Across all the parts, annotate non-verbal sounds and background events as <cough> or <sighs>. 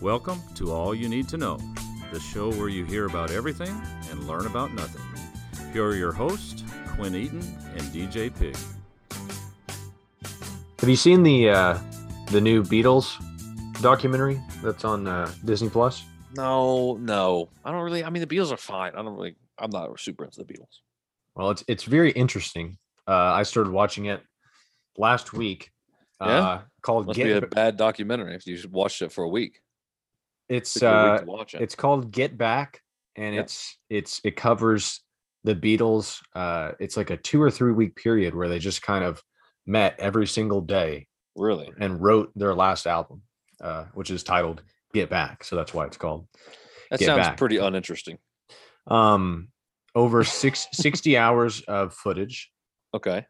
Welcome to All You Need to Know, the show where you hear about everything and learn about nothing. Here are your hosts, Quinn Eaton and DJ Pig. Have you seen the uh, the new Beatles documentary that's on uh, Disney Plus? No, no. I don't really. I mean, the Beatles are fine. I don't really. I'm not super into the Beatles. Well, it's it's very interesting. Uh, I started watching it last week. Yeah? Uh, called Must be a bad documentary if you watched it for a week. It's Took you a uh, week to watch it. it's called Get Back, and Yeah. it's it's it covers the Beatles. Uh, it's like a two or three week period where they just kind of met every single day really. and wrote their last album, uh, which is titled Get Back. So that's why it's called. That Get sounds back. pretty uninteresting. Um, over six, 60 hours of footage, Okay.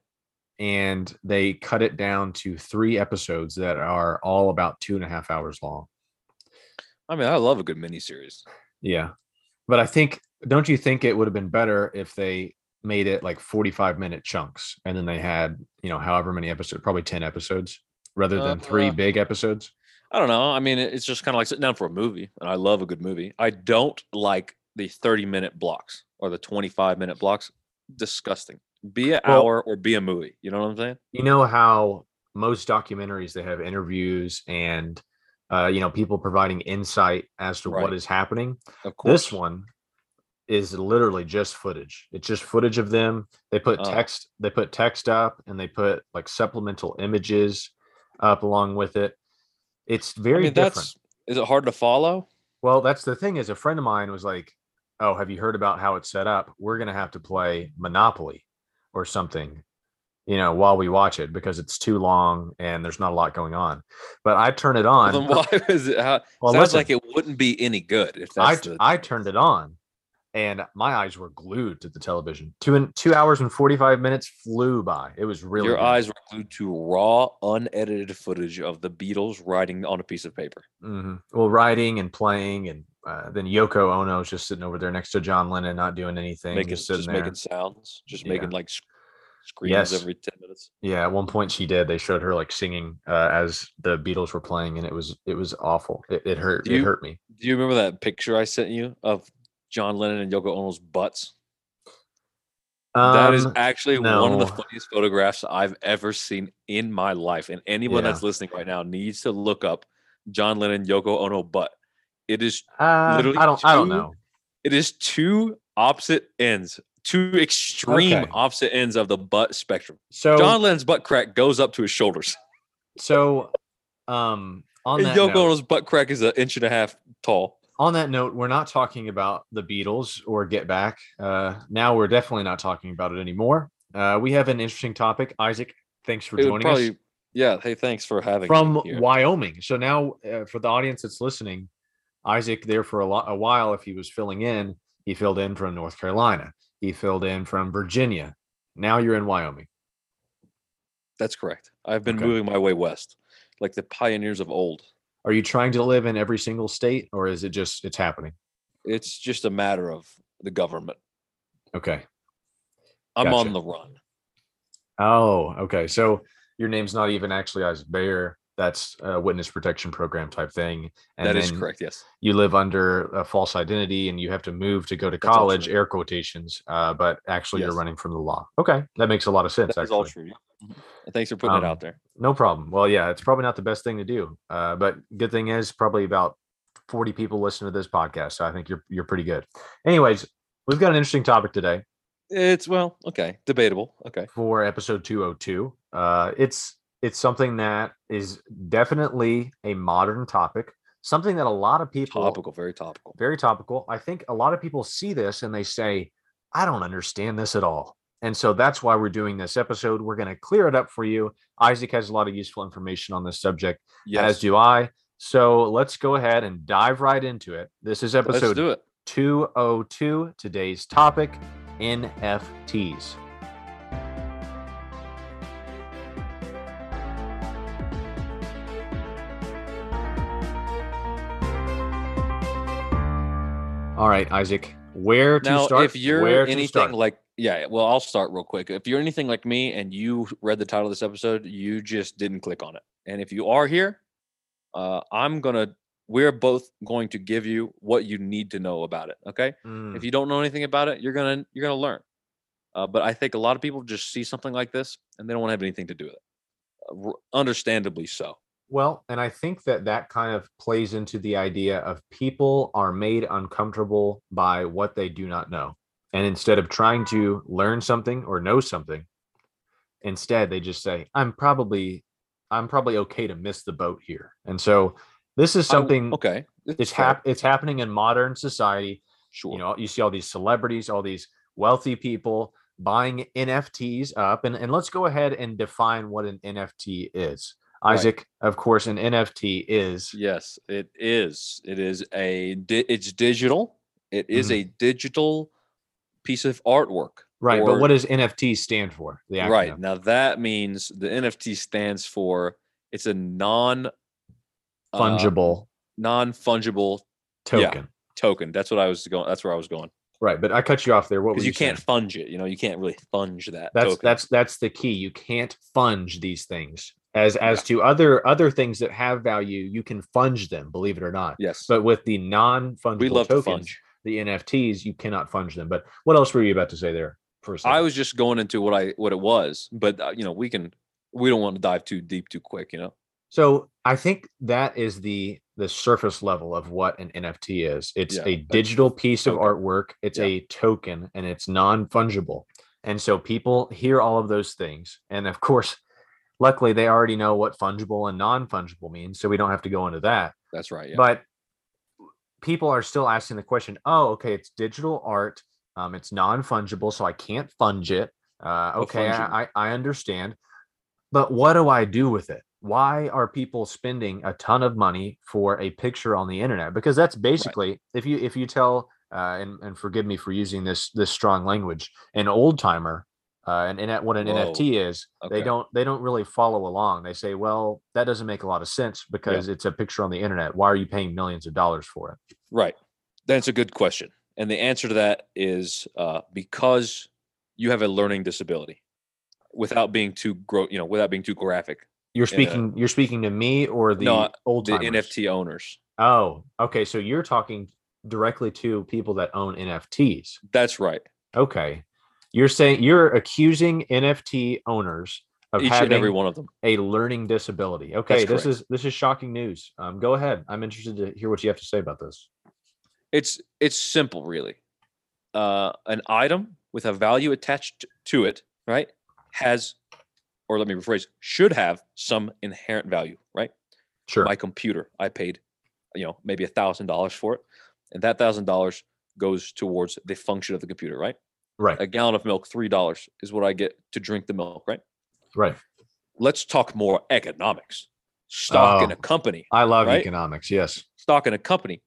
and they cut it down to three episodes that are all about two and a half hours long. I mean, I love a good miniseries. Yeah. But I think, don't you think it would have been better if they made it like 45 minute chunks and then they had, you know, however many episodes, probably 10 episodes rather than three Uh, big episodes? I don't know. I mean, it's just kind of like sitting down for a movie, and I love a good movie. I don't like the 30 minute blocks or the 25 minute blocks. Disgusting. Be an Well- hour or be a movie. You know what I'm saying? you know how most documentaries they have interviews and uh, you know people providing insight as to what Right. is happening Of course. this one is literally just footage it's just footage of them they put Oh. text they put text up and they put like supplemental images up along with it it's I very mean, different that's. Is it hard to follow? well that's the thing is a friend of mine was like oh have you heard about how it's set up we're going to have to play monopoly or something you know while we watch it because it's too long and there's not a lot going on but i turn it on Then <laughs> why is it? How, Well, sounds listen. like it wouldn't be any good if I, the. I turned it on and my eyes were glued to the television two and two hours and 45 minutes flew by it was really your good. eyes were glued to raw, unedited footage of the Beatles writing on a piece of paper. Mhm. well writing and playing and uh, then yoko ono's just sitting over there next to john lennon not doing anything making just sitting just there making sounds, just Yeah. making like screams Yes. every ten minutes. Yeah, at one point she did. They showed her like singing uh, as the Beatles were playing, and it was it was awful. It, it hurt. Do it hurt me. Do you remember that picture I sent you of John Lennon and Yoko Ono's butts? that is Um, actually one of the funniest photographs I've ever seen in my life. And anyone Yeah. that's listening right now needs to look up John Lennon Yoko Ono butt. It is uh, literally I don't. I don't know. it is two opposite ends, two extreme Okay. opposite ends of the butt spectrum. So John Lennon's butt crack goes up to his shoulders. so um on And that Yoko note, Ono's butt crack is an inch and a half tall. on that note, we're not talking about the Beatles or Get Back. Uh, now we're definitely not talking about it anymore. Uh, we have an interesting topic. Isaac, thanks for It joining probably, us yeah. Hey, thanks for having from. Wyoming. So now, uh, for the audience that's listening, Isaac there for a, lot, a while. If he was filling in, he filled in from North Carolina. He filled in from Virginia. Now you're in Wyoming. That's correct. I've been Okay. moving my way west, like the pioneers of old. Are you trying to live in every single state, or is it just it's happening? It's just a matter of the government. Okay. I'm Gotcha. on the run. Oh, okay. So your name's not even actually Isaac Bayer. That's a witness protection program type thing. And That is correct. Yes. You live under a false identity and you have to move to go to That's college, air quotations. Uh, but actually, you're running from the law. Okay. That makes a lot of sense. That is all true. yeah. Mhm. Thanks for putting it Um, out there. No problem. Well, yeah, it's probably not the best thing to do. Uh, but good thing is probably about 40 people listen to this podcast. So I think you're you're pretty good. Anyways, we've got an interesting topic today. It's well, okay, debatable. Okay. for episode 202. Uh, it's it's something that is definitely a modern topic, something that a lot of people Topical, very topical. very topical. I think a lot of people see this and they say, "I don't understand this at all." And so that's why we're doing this episode. We're going to clear it up for you. Isaac has a lot of useful information on this subject, Yes. as do I. So let's go ahead and dive right into it. This is episode do it. 202. Today's topic NFTs. All right, Isaac, where to Now, start? if you're anything start? like, yeah, well, I'll start real quick. If you're anything like me and you read the title of this episode, you just didn't click on it. And if you are here, uh, I'm gonna we're both going to give you what you need to know about it. Okay. Mm, If you don't know anything about it, you're gonna you're gonna learn. Uh, but I think a lot of people just see something like this and they don't want to have anything to do with it. Uh, understandably so. Well, and I think that that kind of plays into the idea of people are made uncomfortable by what they do not know. And instead of trying to learn something or know something, instead they just say, I'm probably I'm probably okay to miss the boat here. And so this is w- something okay. it's fair, hap- it's happening in modern society. Sure. You know, you see all these celebrities, all these wealthy people buying NFTs up. And, and let's go ahead and define what an NFT is. Right. Isaac, of course, an NFT is Yes, it is. It is a. Di- it's digital. It is Mhm. a digital piece of artwork. right. or- but what does NFT stand for? The acronym. Right now, that means the NFT stands for. It's a non uh, fungible non fungible token. token. That's what I was going. That's where I was going. Right. But I cut you off there. What Because you, you can't saying? funge it. You know, you can't really funge that. That's token. that's that's the key. You can't funge these things. As as to other other things that have value, you can funge them, believe it or not. yes. But with the non-fungible tokens, the NFTs, you cannot funge them. But what else were you about to say there? For? I was just going into what I what it was, but uh, you know, we can. We don't want to dive too deep too quick. You know. So I think that is the the surface level of what an NFT is. It's Yeah, a a digital piece of artwork. It's Yeah. a token and it's non-fungible. And so people hear all of those things. And of course, luckily they already know what fungible and non-fungible means. So we don't have to go into that. That's right. Yeah. But people are still asking the question, oh, okay, it's digital art. Um, it's non-fungible, so I can't funge it. Uh, okay. I, I I understand. But what do I do with it? Why are people spending a ton of money for a picture on the internet? Because that's basically if you if you tell uh, and and forgive me for using this this strong language, an old timer, uh, and, and what an Whoa. NFT is, they don't they don't really follow along. They say, well, that doesn't make a lot of sense because it's a picture on the internet. Why are you paying millions of dollars for it? Right. That's a good question. And the answer to that is uh, because you have a learning disability without being too gro- you know, without being too graphic. You're Yeah. speaking you're speaking to me or the No, old The? NFT owners. Oh, okay. So you're talking directly to people that own NFTs. That's right. Okay. You're saying you're accusing NFT owners of Each having and every one of them. a learning disability. Okay, this is this is shocking news. Um, go ahead. I'm interested to hear what you have to say about this. It's it's simple really. Uh, an item with a value attached to it, right, has or let me rephrase, should have some inherent value, right? Sure. my computer. I paid, you know, maybe a thousand dollars for it, and that thousand dollars goes towards the function of the computer. Right, right. a gallon of milk, three dollars is what I get to drink the milk. Right. Right. Let's talk more economics. Stock in Oh. a company, I love Right? economics. Yes. stock in a company,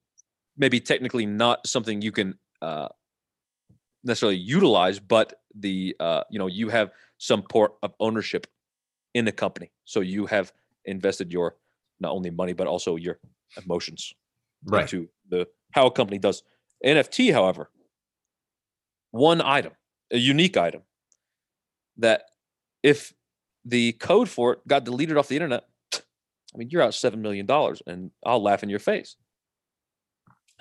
maybe technically not something you can uh, necessarily utilize, but the uh, you know you have some part of ownership in the company, so you have invested your not only money but also your emotions Right. into the how a company does. NFT, however, one item, a unique item, that if the code for it got deleted off the internet, I mean, you're out seven million dollars, and I'll laugh in your face.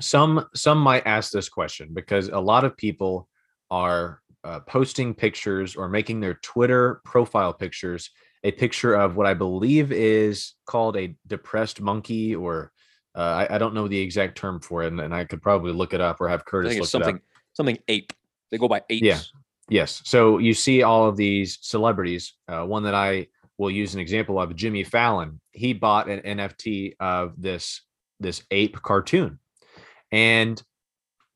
some some might ask this question because a lot of people are uh, posting pictures or making their twitter profile pictures a picture of what i believe is called a depressed monkey or uh, I, I don't know the exact term for it and, and i could probably look it up or have curtis look it's it up something something ape. They go by apes. Yes. So you see all of these celebrities. Uh, one that I will use an example of, Jimmy Fallon. He bought an NFT of this this ape cartoon, and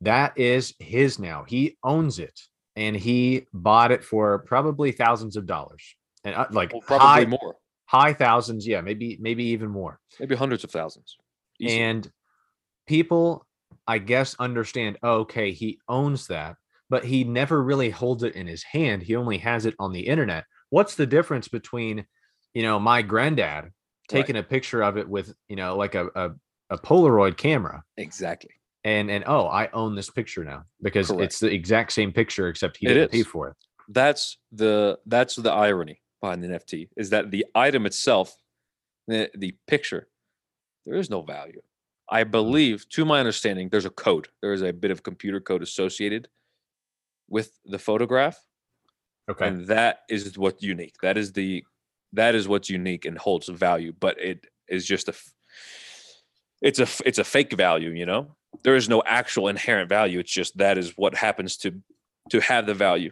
that is his now. He owns it, and he bought it for probably thousands of dollars, and uh, like Well, probably high, more, high thousands. Yeah, maybe maybe even more. maybe hundreds of thousands. Easy. And people, I guess, understand, oh, okay, he owns that, but he never really holds it in his hand. He only has it on the internet. What's the difference between, you know, my granddad taking a picture of it with, you know, like a, a, a Polaroid camera exactly. and, and, oh, I own this picture now because Correct. it's the exact same picture, except he It didn't pay for it. That's the that's the irony behind the NFT is that the item itself, the the picture, there is no value. I mm. believe, to my understanding, there's a code. There is a bit of computer code associated with the photograph, Okay. and that is what's unique. That is the that is what's unique and holds value. But it is just a it's a it's a fake value. You know, there is no actual inherent value. It's just that is what happens to to have the value.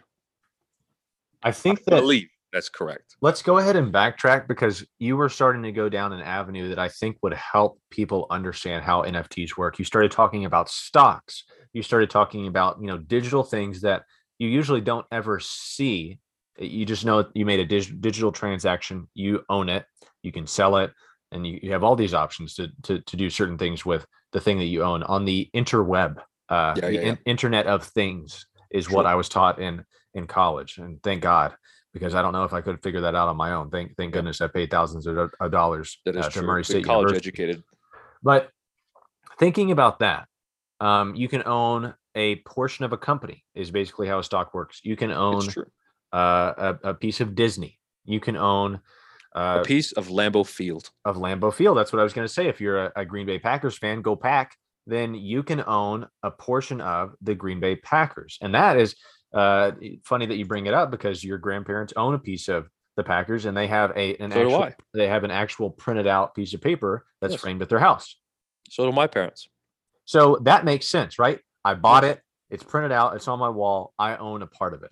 I think I that believe that's correct. let's go ahead and backtrack because you were starting to go down an avenue that I think would help people understand how NFTs work. You started talking about stocks. You started talking about, you know, digital things that you usually don't ever see. You just know you made a dig- digital transaction, you own it, you can sell it, and you, you have all these options to, to to do certain things with the thing that you own on the interweb. Uh, Yeah, the yeah, yeah. in- Internet of Things is what I was taught in in college, and thank God because I don't know if I could figure that out on my own. Thank thank goodness I paid thousands of, dollars That is uh, to true. Murray State college University. educated. But thinking about that, um, you can own a portion of a company. Is basically how a stock works. You can own uh, a, a piece of Disney. You can own uh, A piece of Lambeau Field. of Lambeau Field. That's what I was going to say. If you're a, a Green Bay Packers fan, go pack. Then you can own a portion of the Green Bay Packers, and that is uh, funny that you bring it up because your grandparents own a piece of the Packers, and they have a an So actual, they have an actual printed out piece of paper that's Yes. framed at their house. So do my parents. So that makes sense, right? I bought it. It's printed out. It's on my wall. I own a part of it.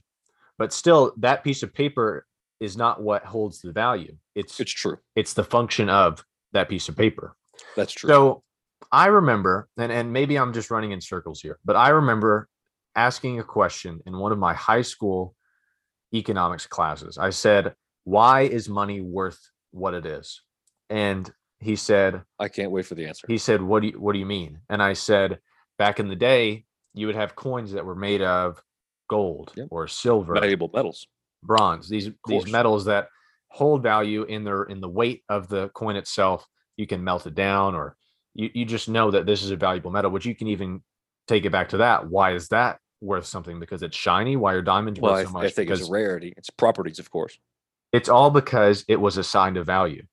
But still, that piece of paper is not what holds the value. It's It's true. it's the function of that piece of paper. That's true. So I remember, and, and maybe I'm just running in circles here, but I remember asking a question in one of my high school economics classes. I said, Why is money worth what it is? And he said, I can't wait for the answer. he said, "What do you what do you mean?" And I said, "Back in the day, you would have coins that were made of gold Yep. or silver, Valuable metals. bronze. These these metals that hold value in their in the weight of the coin itself. You can melt it down, or you you just know that this is a valuable metal. Which you can even take it back to that. Why is that worth something? Because it's shiny. Why are diamonds Well, worth I, so I much? think because it's a rarity. It's properties, of course. it's all because it was assigned a value,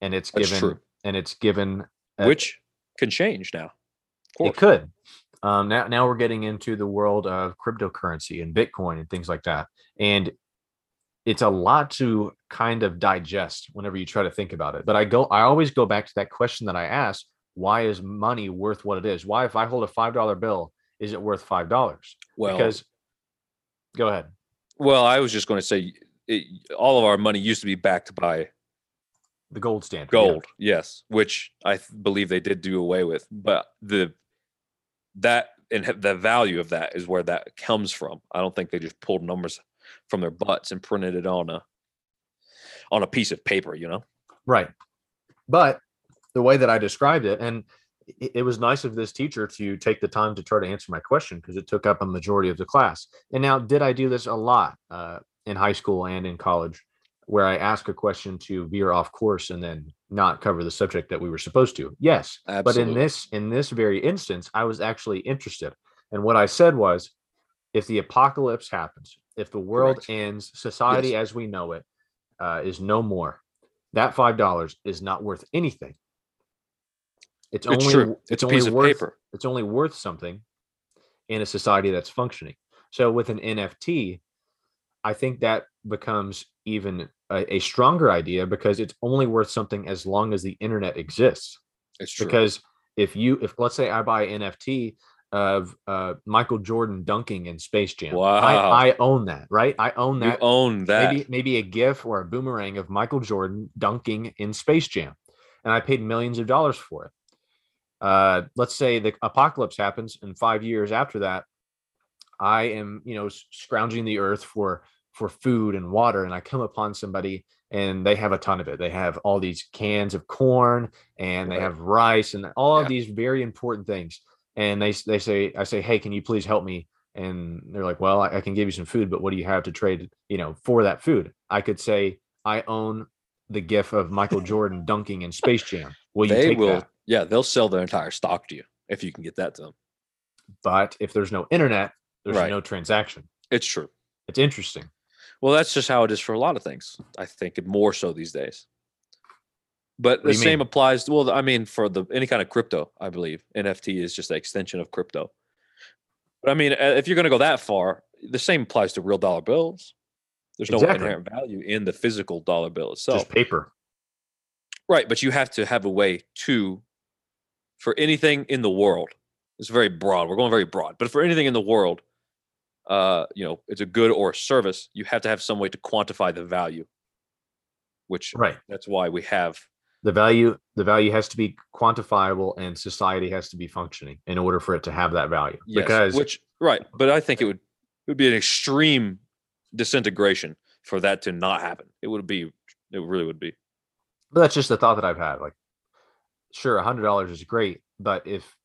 and it's That's given true. and it's given uh, Which can change now. It could. Um, now, now we're getting into the world of cryptocurrency and Bitcoin and things like that, and it's a lot to kind of digest whenever you try to think about it. But I go, I always go back to that question that I asked: Why is money worth what it is? Why, if I hold a five dollar bill, is it worth five dollars? Well, Because, go ahead. well, I was just going to say it, all of our money used to be backed by The gold standard. yeah. gold. Yes, which I believe they did do away with. But the that and the value of that is where that comes from. I don't think they just pulled numbers from their butts and printed it on a on a piece of paper. You know. Right. But the way that I described it, and it, it was nice of this teacher to take the time to try to answer my question because it took up a majority of the class. And now, did I do this a lot uh, in high school and in college, where I ask a question to veer off course and then not cover the subject that we were supposed to? Yes. But in this in this very instance, I was actually interested. And what I said was, if the apocalypse happens, if the world Correct. ends, society as we know it uh, is no more, that five dollars is not worth anything. It's, It's only true. it's, It's a only piece of worth paper. it's only worth something in a society that's functioning. So with an NFT, I think that becomes even a, a stronger idea because it's only worth something as long as the internet exists It's true. because if you if let's say i buy an nft of uh michael jordan dunking in space jam Wow. I, I own that right i own you that own that. maybe maybe a gif or a boomerang of michael jordan dunking in space jam and i paid millions of dollars for it uh let's say the apocalypse happens and five years after that i am you know scrounging the earth for for food and water and i come upon somebody and they have a ton of it. They have all these cans of corn and they have rice and all of these very important things. And they they say i say hey can you please help me? And they're like well I, I can give you some food but what do you have to trade you know for that food? I could say i own the gif of michael <laughs> jordan dunking in space jam. Will you they take will. that? Yeah, they'll sell their entire stock to you if you can get that to them. but if there's no internet there's Right. no transaction. It's true. it's interesting Well, that's just how it is for a lot of things. I think more so these days. But What the same mean? applies. To, well, I mean, for the any kind of crypto, I believe NFT is just an extension of crypto. But I mean, if you're going to go that far, the same applies to real dollar bills. There's no Exactly. inherent value in the physical dollar bill itself. Just paper. Right, but you have to have a way to, for anything in the world, it's very broad. We're going very broad, but for anything in the world, uh, you know, it's a good or a service. You have to have some way to quantify the value, which Right. that's why we have. The value the value has to be quantifiable and society has to be functioning in order for it to have that value. Yes, because which right, but I think it would it would be an extreme disintegration for that to not happen. It would be, it really would be. But that's just the thought that I've had. Like, sure, a hundred dollars is great, but if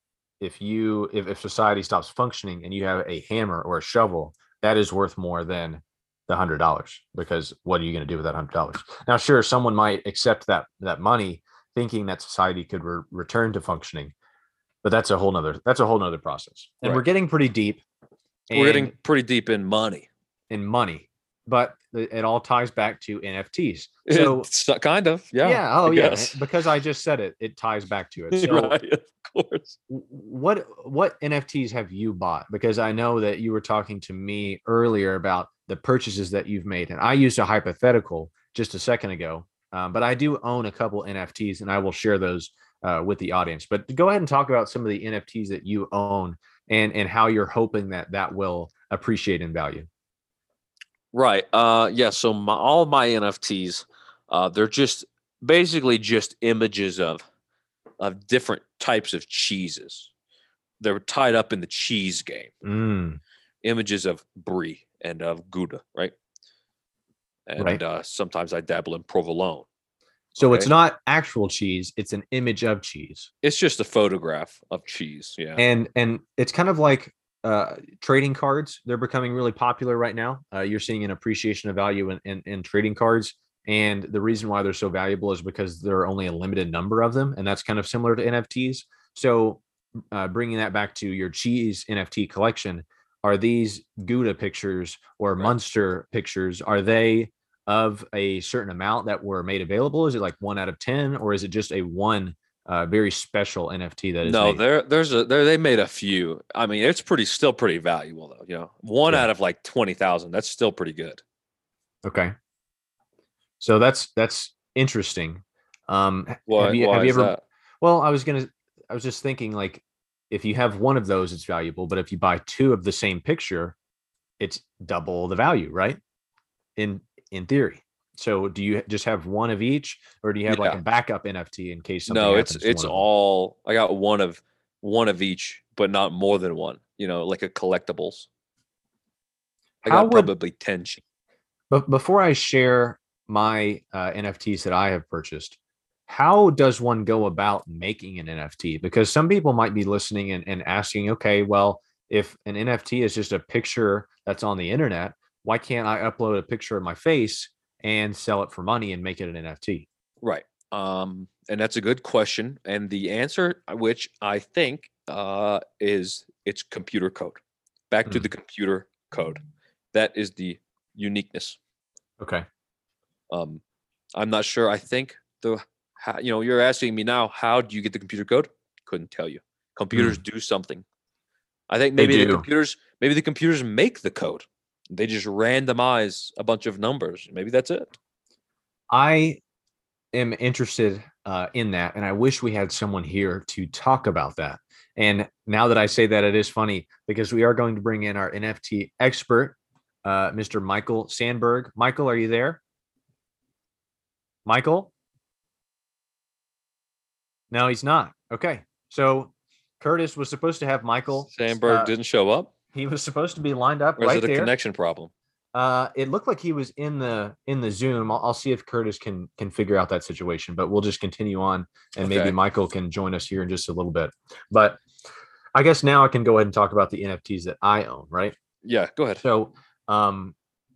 if you if, if society stops functioning and you have a hammer or a shovel, that is worth more than the hundred dollars because what are you going to do with that hundred dollars? Now, sure, someone might accept that that money, thinking that society could re- return to functioning, but that's a whole nother that's a whole nother process. And we're getting pretty deep. We're getting pretty deep in money. in money, but it all ties back to NFTs. So It's kind of, yeah. yeah, oh yes. yeah, because I just said it, it ties back to it. <laughs> So right, of course. what what NFTs have you bought? Because I know that you were talking to me earlier about the purchases that you've made, and I used a hypothetical just a second ago. Um, but I do own a couple NFTs, and I will share those uh, with the audience. But go ahead and talk about some of the NFTs that you own and and how you're hoping that that will appreciate in value. Right. Uh yeah, so my, all my NFTs uh they're just basically just images of of different types of cheeses. They're tied up in the cheese game. Mm, Images of brie and of gouda, right? And Right. uh sometimes I dabble in provolone. so it's not actual cheese; it's an image of cheese. It's just a photograph of cheese, yeah. and and it's kind of like uh trading cards they're becoming really popular right now. Uh, you're seeing an appreciation of value in, in in trading cards and the reason why they're so valuable is because there are only a limited number of them and that's kind of similar to nfts so uh, bringing that back to your cheese nft collection are these gouda pictures or Right. munster pictures are they of a certain amount that were made available? Is it like one out of 10 or is it just a one uh, very special nft that is no, made? there there's a there they made a few. I mean, it's pretty still pretty valuable though, you know. One Yeah. out of like 20,000, that's still pretty good. Okay. So that's that's interesting. Um Why, have you why have you ever that? well, I was gonna I was just thinking like if you have one of those, it's valuable, but if you buy two of the same picture, it's double the value, right? In in theory. So do you just have one of each or do you have like a backup NFT in case something No, it's it's one of them? all I got one of one of each, but not more than one. You know, like a collectibles. I How got would- probably ten. But before I share my uh, NFTs that I have purchased, how does one go about making an NFT? Because some people might be listening and, and asking, okay, well, if an NFT is just a picture that's on the internet, why can't I upload a picture of my face and sell it for money and make it an NFT? Right. Um, and that's a good question. And the answer, uh, which I think uh, is it's computer code. Back to Hmm. the computer code. That is the uniqueness. Okay. Um, I'm not sure. I think the how, you know you're asking me now. How do you get the computer code? Couldn't tell you. Computers do something. I think Hmm. Maybe the computers maybe the computers make the code. They just randomize a bunch of numbers. Maybe that's it. I am interested uh, in that, and I wish we had someone here to talk about that. And now that I say that, it is funny because we are going to bring in our NFT expert, uh, Mr. Michael Sandberg. Michael, are you there? Michael? No, he's not. Okay, so Curtis was supposed to have Michael Sandberg uh, didn't show up. He was supposed to be lined up Or is right it a there. connection problem? Uh, it looked like he was in the in the Zoom. I'll, I'll see if Curtis can can figure out that situation, but we'll just continue on, and maybe Michael can join us here in just a little bit. But I guess now I can go ahead and talk about the NFTs that I own, right? Yeah, go ahead. So, um,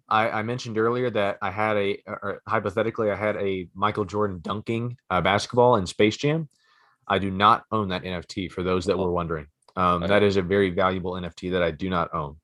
I, I mentioned earlier that I had a, or hypothetically, I had a Michael Jordan dunking uh, basketball in Space Jam. I do not own that NFT. For those that Oh. were wondering, um, Okay. that is a very valuable NFT that I do not own.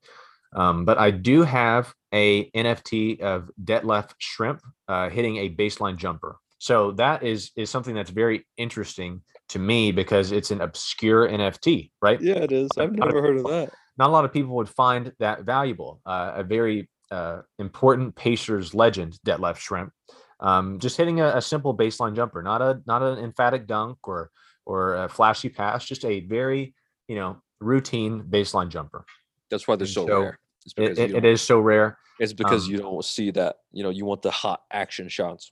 Um, but I do have a NFT of Detlef Shrimp uh, hitting a baseline jumper. So that is is something that's very interesting to me because it's an obscure NFT, right? Yeah, it is. I've never heard of that. Not a lot of people would find that valuable. Uh, a very uh, important Pacers legend, Detlef Shrimp, um, just hitting a, a simple baseline jumper, not a not an emphatic dunk or or a flashy pass, just a very you know routine baseline jumper. That's why they're so, so rare. It's because, it, it is so rare. it's because um, you don't see that. You know, you want the hot action shots.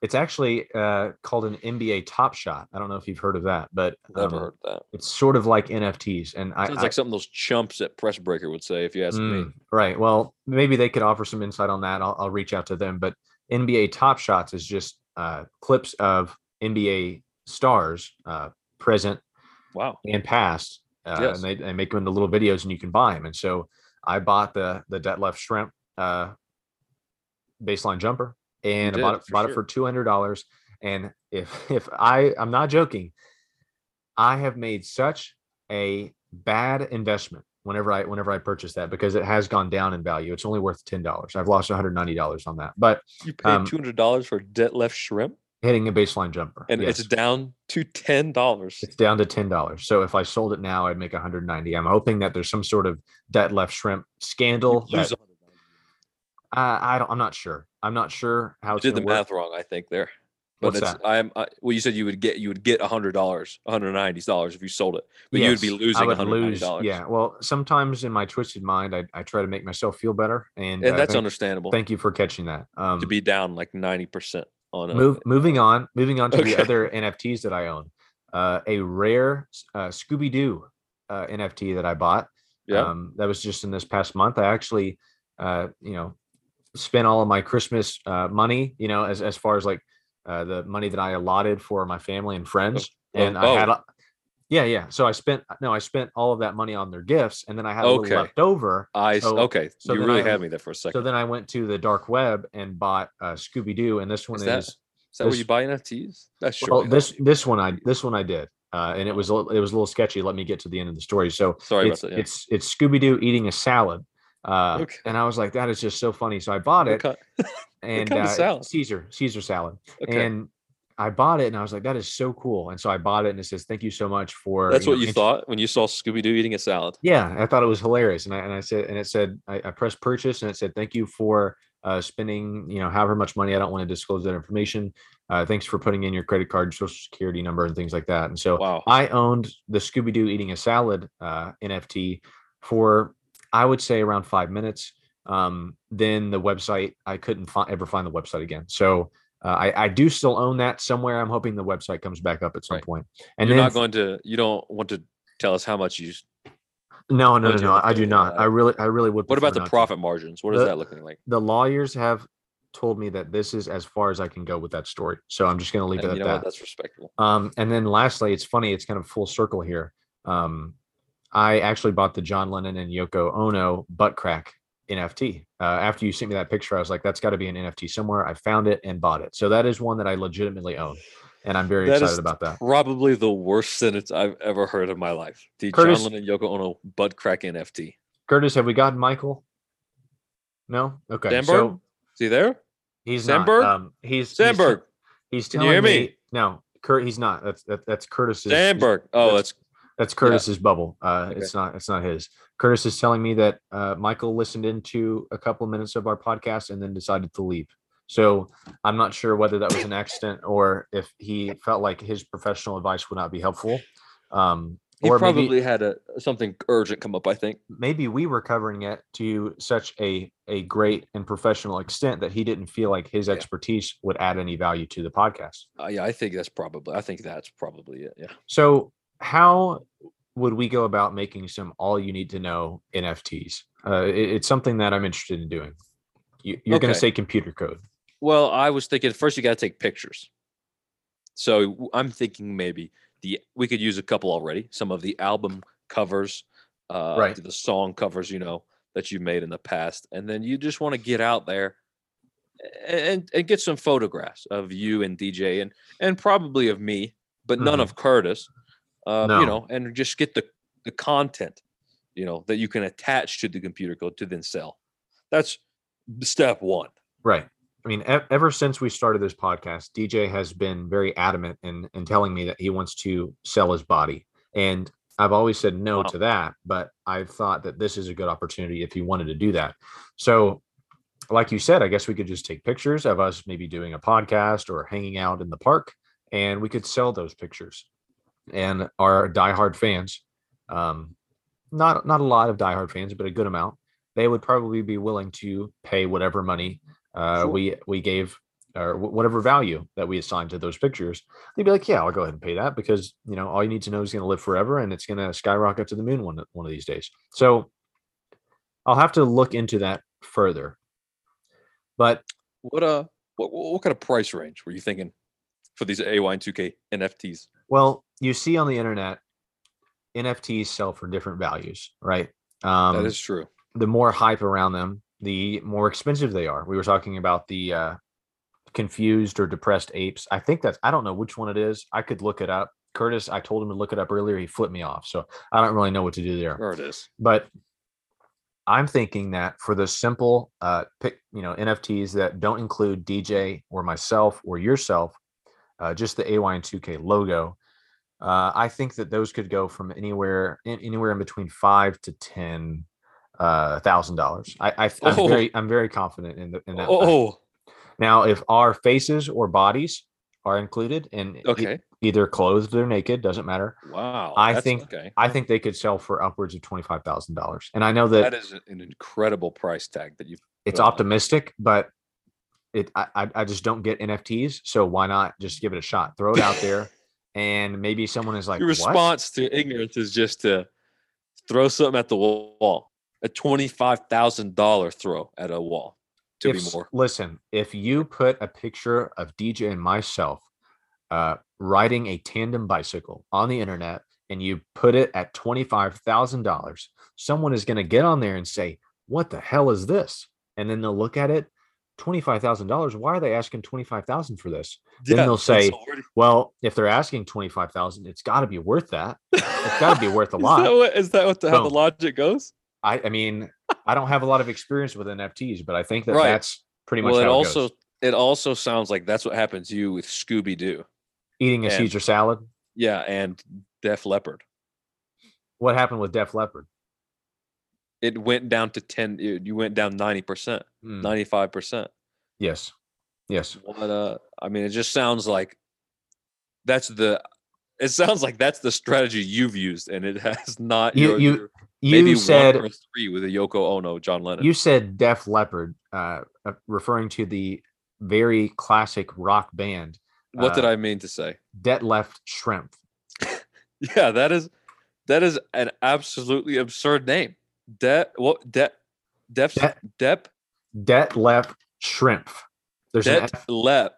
It's actually uh, called an NBA Top Shot. I don't know if you've heard of that, but Never um, heard that. it's sort of like NFTs. And I, Sounds I like something those chumps at Press Breaker would say, if you ask me. Mm, right. Well, maybe they could offer some insight on that. I'll, I'll reach out to them. But NBA Top Shots is just uh, clips of NBA stars, uh, present Wow. and past, uh, Yes. and they, they make them into little videos, and you can buy them. And so I bought the the Detlef Shrimp uh, baseline jumper, and I bought it for bought it for two hundred dollars. And if <laughs> if I I'm not joking, I have made such a bad investment whenever I whenever I purchase that because it has gone down in value. It's only worth ten dollars. I've lost one hundred ninety dollars on that, but You paid Um, two hundred dollars for debt left shrimp, hitting a baseline jumper, and yes. it's down to ten dollars. It's down to ten dollars. So if I sold it now, I'd make 190. I'm hoping that there's some sort of debt left shrimp scandal. that- I, I don't. I'm not sure. I'm not sure how You did the work. math wrong, I think there. But What's it's I'm I, well, you said you would get you would get a hundred dollars, hundred ninety dollars if you sold it, but you would be Yes, I losing would hundred ninety lose- dollars. Yeah. Well, sometimes in my twisted mind, I, I try to make myself feel better, and, and uh, that's thank, understandable. thank you for catching that. Um, to be down like ninety percent on a move, moving on, moving on to Okay. the other NFTs that I own. Uh, a rare uh, Scooby Doo uh, NFT that I bought. yeah. Um, that was just in this past month. I actually, uh, you know, spent all of my Christmas uh, money, you know, as as far as like uh, the money that I allotted for my family and friends, oh, and I had, oh. a, yeah, yeah. So I spent no, I spent all of that money on their gifts, and then I had a Okay. little left over. I so- okay. so you really I- had me there for a second. So then I went to the dark web and bought uh, Scooby Doo, and this one Is is, that- Is that where you buy NFTs? That's well, this this one I this one I did, uh, and it was a little- it was a little sketchy. Let me get to the end of the story. So Sorry it's about that. Yeah. it's it's Scooby Doo eating a salad. Uh, Okay. And I was like, that is just so funny. So I bought it, <laughs> and uh, salad? Caesar Caesar salad. okay. And I bought it, and I was like, that is so cool. And so I bought it, and it says, thank you so much for. That's what know, you int- thought when you saw Scooby Doo eating a salad. Yeah, I thought it was hilarious, and I and I said, and it said, I, I pressed purchase, and it said, thank you for uh, spending, you know, however much money. I don't want to disclose that information. Uh, thanks for putting in your credit card, social security number, and things like that. And so Wow. I owned the Scooby Doo eating a salad uh, NFT for I would say around five minutes. Um, then the website I couldn't fi- ever find the website again. So uh, I, I do still own that somewhere. I'm hoping the website comes back up at some Right. point. And You're then not going to. You don't want to tell us how much you. no, no, no, no. I do not. I uh, really, I really would. What about the not to. profit margins? What is The- that looking like? The lawyers have told me that this is as far as I can go with that story. So I'm just going to leave And it at know what? that. That's respectable. Um, and then lastly, it's funny, it's kind of full circle here. Um, I actually bought the John Lennon and Yoko Ono butt crack NFT. Uh, after you sent me that picture, I was like, that's got to be an NFT somewhere. I found it and bought it. So that is one that I legitimately own. And I'm very That excited about that. Probably the worst sentence I've ever heard in my life. The Curtis- John Lennon Yoko Ono butt crack NFT. Curtis, have we gotten Michael? No? Okay. Sandberg? So Is he there? he's Sandberg? not. Um, he's, he's- Sandberg. He's, Can you telling hear me? me. No, Kurt, he's not. That's that, that's Curtis's. Sandberg. Oh, that's- that's Curtis's bubble. Uh, Okay. It's not. It's not his. Curtis is telling me that uh, Michael listened into a couple of minutes of our podcast and then decided to leave. So I'm not sure whether that was an accident or if he felt like his professional advice would not be helpful. Um, he or probably maybe had a something urgent come up. I think. maybe we were covering it to such a a great and professional extent that he didn't feel like his Yeah. expertise would add any value to the podcast. Uh, yeah, I think that's probably. I think that's probably it. Yeah. So, how would we go about making some all you need to know NFTs? Uh, it- it's something that I'm interested in doing. You, you're going to say computer code. Well, I was thinking first you got to take pictures. So I'm thinking maybe the we could use a couple already. Some of the album covers, uh, Right. The song covers, you know, that you made in the past, and then you just want to get out there and and get some photographs of you and DJ and and probably of me, but none Mhm. of Curtis. Uh, No. You know, and just get the the content, you know, that you can attach to the computer code to then sell. That's step one. Right. I mean, e- ever since we started this podcast, DJ has been very adamant in, in telling me that he wants to sell his body. And I've always said no Wow. to that, but I've thought that this is a good opportunity if he wanted to do that. So, like you said, I guess we could just take pictures of us maybe doing a podcast or hanging out in the park, and we could sell those pictures. And our diehard fans, um, not not a lot of diehard fans, but a good amount, they would probably be willing to pay whatever money uh, Sure. we we gave or whatever value that we assigned to those pictures. They'd be like, "Yeah, I'll go ahead and pay that because you know all you need to know is going to live forever and it's going to skyrocket to the moon one one of these days." So I'll have to look into that further. But What uh, what what kind of price range were you thinking for these AY and 2K NFTs? Well, you see on the internet, NFTs sell for different values, right? Um, that is true. the more hype around them, the more expensive they are. We were talking about the uh, confused or depressed apes. I think that's I don't know which one it is. I could look it up. Curtis, I told him to look it up earlier. He flipped me off, so I don't really know what to do there. There it is. But I'm thinking that for the simple, uh, pick you know NFTs that don't include DJ or myself or yourself, uh, just the AY and 2K logo. Uh, I think that those could go from anywhere in, anywhere in between five to ten thousand uh, dollars. I, I I'm Oh. very I'm very confident in the in that. fact. Oh, Now, if our faces or bodies are included and e- okay. either clothed or naked, doesn't matter. Wow. I think- okay. I think they could sell for upwards of twenty five thousand dollars. And I know that that is an incredible price tag that you. it's on. optimistic, but it I I just don't get NFTs. So why not just give it a shot? Throw it out there, and maybe someone is like, Your "What?" response to ignorance is just to throw something at the wall. A twenty-five thousand dollar throw at a wall. To If be more. listen, if you put a picture of DJ and myself uh, riding a tandem bicycle on the internet and you put it at twenty five thousand dollars, someone is going to get on there and say, "What the hell is this?" And then they'll look at it. Twenty-five thousand dollars. Why are they asking twenty-five thousand for this? then they'll say, already- Well, if they're asking twenty-five thousand, it's got to be worth that. It's got to be worth a <laughs> Is lot. that what, is that what the, how the logic goes? I, I mean, I don't have a lot of experience with NFTs, but I think that Right. that's pretty much Well, it it also it also sounds like that's what happened to you with Scooby Doo. Eating a and- Caesar salad. Yeah, and Def Leppard. What happened with Def Leppard? It went down to ten. You you went down ninety percent, Hmm, ninety five percent. Yes, yes. What uh I mean it just sounds like that's the it sounds like that's the strategy you've used and it <laughs> has not You- your- you- your You maybe said one or three with a Yoko Ono, John Lennon. you said Def Leppard uh, uh, referring to the very classic rock band what did uh, I mean to say? Det Left Shrimp. <laughs> Yeah, that is that is an absolutely absurd name. De what de Def De- Dep Det Left Shrimp. There's an Det F- Lep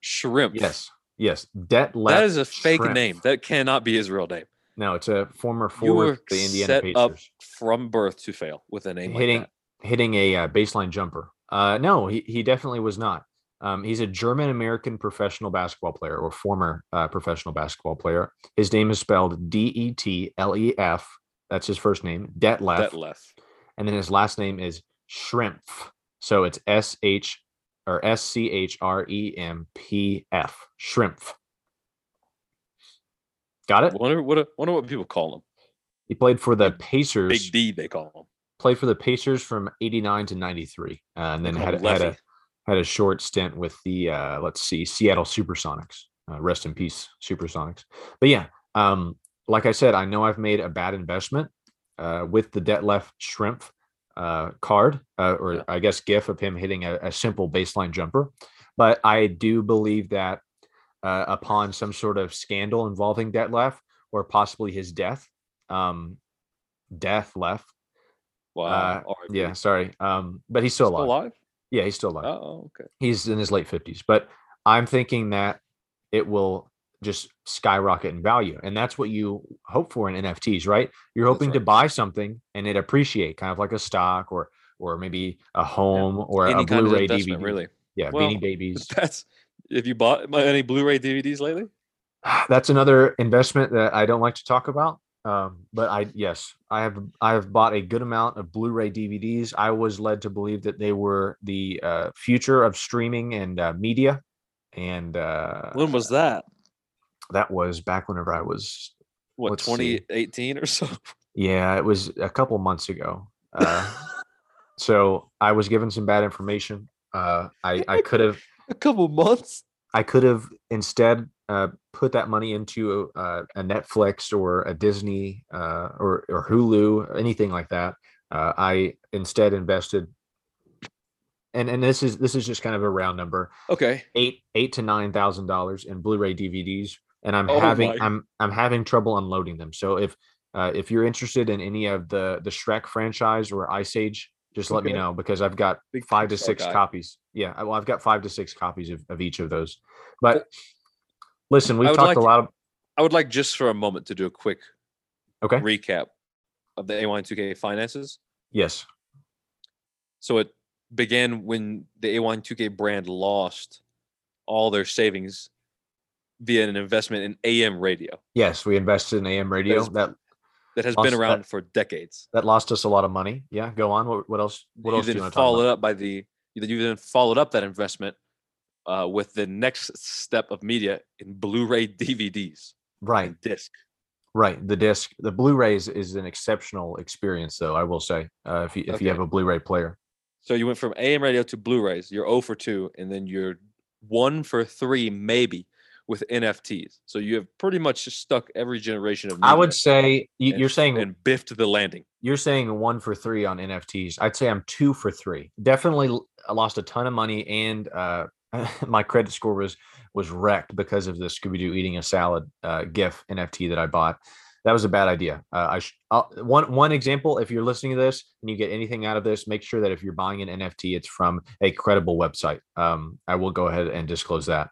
Shrimp. yes, yes. Det Left. That is a fake Shrimp. name. That cannot be his real name. No, it's a former forward the Indiana set Pacers. up from birth to fail with a name hitting like hitting a uh, baseline jumper. Uh, no, he he definitely was not. Um, he's a German American professional basketball player or former uh, professional basketball player. His name is spelled D E T L E F. That's his first name, Detlef. That and then his last name is Shrimp. So it's S H or S C H R E M P F. Shrimp. Got it. Wonder what wonder what people call him. He played for the Pacers. Big D, they call him. played for the Pacers from 89 to 93 uh, and then had, had a had a short stint with the uh let's see Seattle Supersonics uh, rest in peace Supersonics but yeah um like I said I know I've made a bad investment uh with the debt left shrimp uh card uh, or Yeah. I guess gif of him hitting a, a simple baseline jumper but I do believe that uh, upon some sort of scandal involving debt left or possibly his death um death left Wow. uh, yeah, sorry. Um, but he's still Still alive. alive? Yeah, he's still alive. Oh, okay. He's in his late fifties. But I'm thinking that it will just skyrocket in value, and that's what you hope for in NFTs, right? You're hoping to buy something and it appreciate, kind of like a stock or or maybe a home or Any a Blu-ray DVD. really. Yeah, Well, Beanie Babies. <laughs> That's if you bought any Blu-ray DVDs lately. <sighs> That's another investment that I don't like to talk about. Um, but I yes, I have I have bought a good amount of Blu-ray DVDs. I was led to believe that they were the uh, future of streaming and uh, media, and uh, When was that? That was back whenever I was What let's see. 2018 or so? <laughs> yeah, it was a couple months ago. Uh, <laughs> so I was given some bad information. Uh, I I could have <laughs> a couple months. I could have instead uh, put that money into uh, a Netflix or a Disney uh, or or Hulu, anything like that. Uh, I instead invested, and and this is this is just kind of a round number, Okay. eight eight to nine thousand dollars in Blu-ray DVDs, and I'm Oh having my- I'm I'm having trouble unloading them. So if uh, if you're interested in any of the the Shrek franchise or Ice Age, just let me know because I've got Big five to six guy. copies. Yeah, well, I've got five to six copies of, of each of those. But listen, we've talked like a lot of I would like just for a moment to do a quick okay. recap of the A1-2K finances. Yes, So it began when the A1-2K brand lost all their savings via an investment in AM radio yes, we invested in AM radio. That that has Lost been that- around for decades. that lost us a lot of money. Yeah, go on. What, what else? What you else do then you want to talk followed up by the you then- you then followed up that investment uh, with the next step of media in Blu-ray DVDs Right, disc. right. The disc, the Blu-rays is an exceptional experience, though. I will say, uh, if you if you have a Blu-ray player. So you went from AM radio to Blu-rays. You're 0 for 2, and then you're 1 for 3 maybe with NFTs. So you have pretty much just stuck every generation of I would say you, and you're saying and biffed the landing. you're saying one for three on NFTs. I'd say I'm two for three. Definitely, lost a ton of money, and uh, <laughs> my credit score was was wrecked because of the Scooby Doo eating a salad uh, GIF NFT that I bought. That was a bad idea. Uh, I sh- I'll, one one example. If you're listening to this and you get anything out of this, make sure that if you're buying an NFT, it's from a credible website. Um, I will go ahead and disclose that.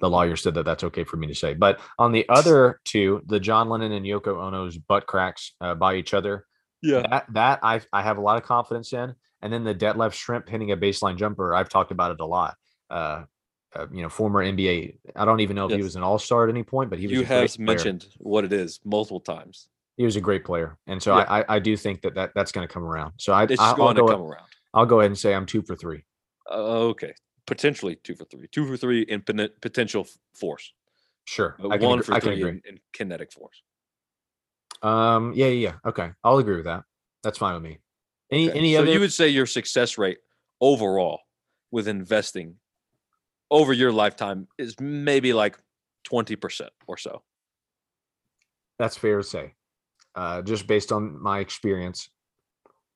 The lawyer said that that's okay for me to say. But on the other two, the John Lennon and Yoko Ono's butt cracks uh, by each other, Yeah. that that I I have a lot of confidence in. And then the deadlift shrimp hitting a baseline jumper, I've talked about it a lot. Uh, uh, you know, former NBA. I don't even know if he was an all star at any point, but he was. You a great have mentioned what it is multiple times. he was a great player, and so Yeah. I, I I do think that, that that's going to come around. So I It's I'll, just going go, to come around. I'll go ahead and say I'm two for three. Uh, okay. Potentially 2 for 3. 2 for 3 in poten- potential force. Sure, But I can, 1 agree, for I can 3 agree. in, in kinetic force. Um, yeah, yeah, yeah. Okay, I'll agree with that. That's fine with me. Any Okay, any so other? you would say your success rate overall with investing over your lifetime is maybe like 20% or so. That's fair to say. Uh, just based on my experience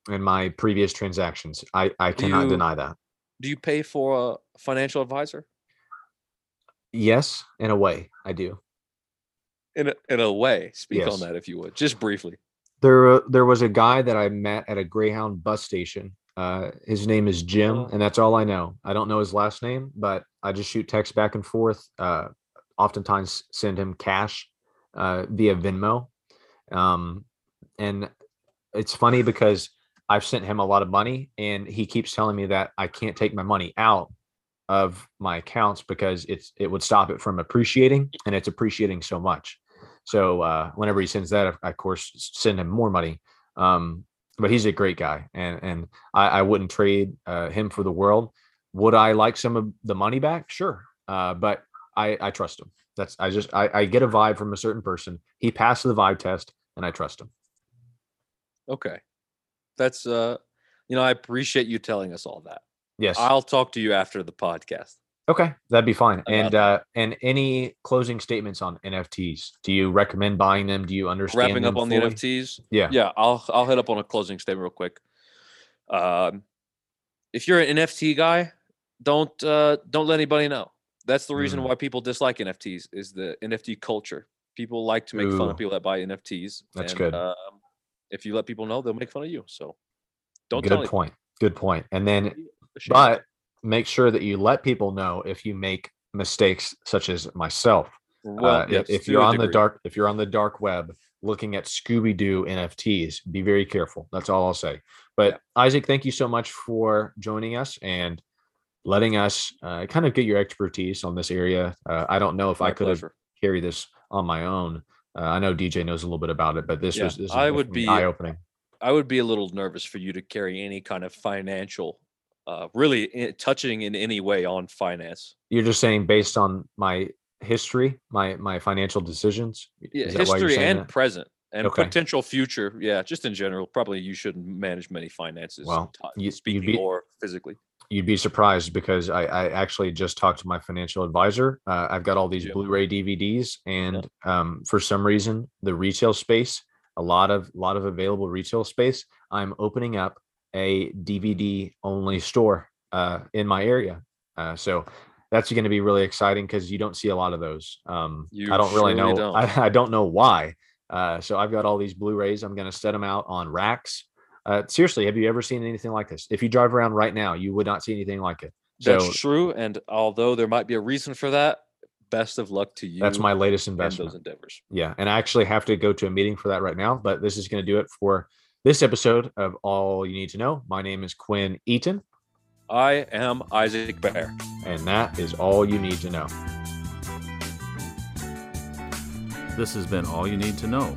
and my previous transactions, I I cannot you- deny that. Do you pay for a financial advisor? Yes, in a way, I do. In a, in a way, speak Yes. on that if you would, just briefly. There, uh, there was a guy that I met at a Greyhound bus station. Uh, his name is Jim, Oh. and that's all I know. I don't know his last name, but I just shoot text back and forth. Uh, oftentimes send him cash uh, via Venmo. Um, and it's funny because I've sent him a lot of money, and he keeps telling me that I can't take my money out of my accounts because it's it would stop it from appreciating, and it's appreciating so much. So uh, whenever he sends that, I, of course, send him more money. Um, but he's a great guy, and and I, I wouldn't trade uh, him for the world. Would I like some of the money back? Sure, uh, but I I trust him. That's I just I, I get a vibe from a certain person. He passed the vibe test, and I trust him. Okay. That's, uh, you know, I appreciate you telling us all that. Yes. I'll talk to you after the podcast. okay, that'd be fine. And uh, and any closing statements on NFTs? Do you recommend buying them? Do you understand? Wrapping up on fully? the NFTs. Yeah. Yeah, I'll I'll hit up on a closing statement real quick. Um, if you're an NFT guy, don't uh, don't let anybody know. That's the reason Mm. why people dislike NFTs is the NFT culture. People like to make fun of people that buy NFTs. That's and, good. Um, if you let people know, they'll make fun of you. So don't tell Good anybody. point. Good point. And then Don't be ashamed. but make sure that you let people know if you make mistakes such as myself well, uh, if- yes, if to you're on the dark if you're on the dark web looking at scooby-doo nfts be very careful that's all i'll say but Yeah. isaac thank you so much for joining us and letting us uh, kind of get your expertise on this area uh, i don't know if i My could have carried this on my own Uh, I know DJ knows a little bit about it, but this Yeah, was this I would be- eye opening. I would be a little nervous for you to carry any kind of financial, uh, really i- touching in any way on finance. You're just saying based on my history, my my financial decisions. Yeah, Is that why you're history and that? present and Okay. potential future. Yeah, just in general, probably you shouldn't manage many finances. Well, you- speaking be- more physically. You'd be surprised because I, I actually just talked to my financial advisor. Uh, I've got all these Yeah. Blu-ray DVDs, and um, for some reason, the retail space, a lot of lot of available retail space. I'm opening up a DVD only store uh, in my area, uh, so that's going to be really exciting because you don't see a lot of those. Um, I don't really know. don't. I, <laughs> I don't know why. Uh, so I've got all these Blu-rays. I'm going to set them out on racks. Uh, seriously, have you ever seen anything like this? If you drive around right now, you would not see anything like it. So That's true. And although there might be a reason for that, best of luck to you. that's my latest and those investment. endeavors. Yeah, and I actually have to go to a meeting for that right now. But this is going to do it for this episode of All You Need to Know. My name is Quinn Eaton, I am Isaac Bear. and that is all you need to know. This has been all you need to know.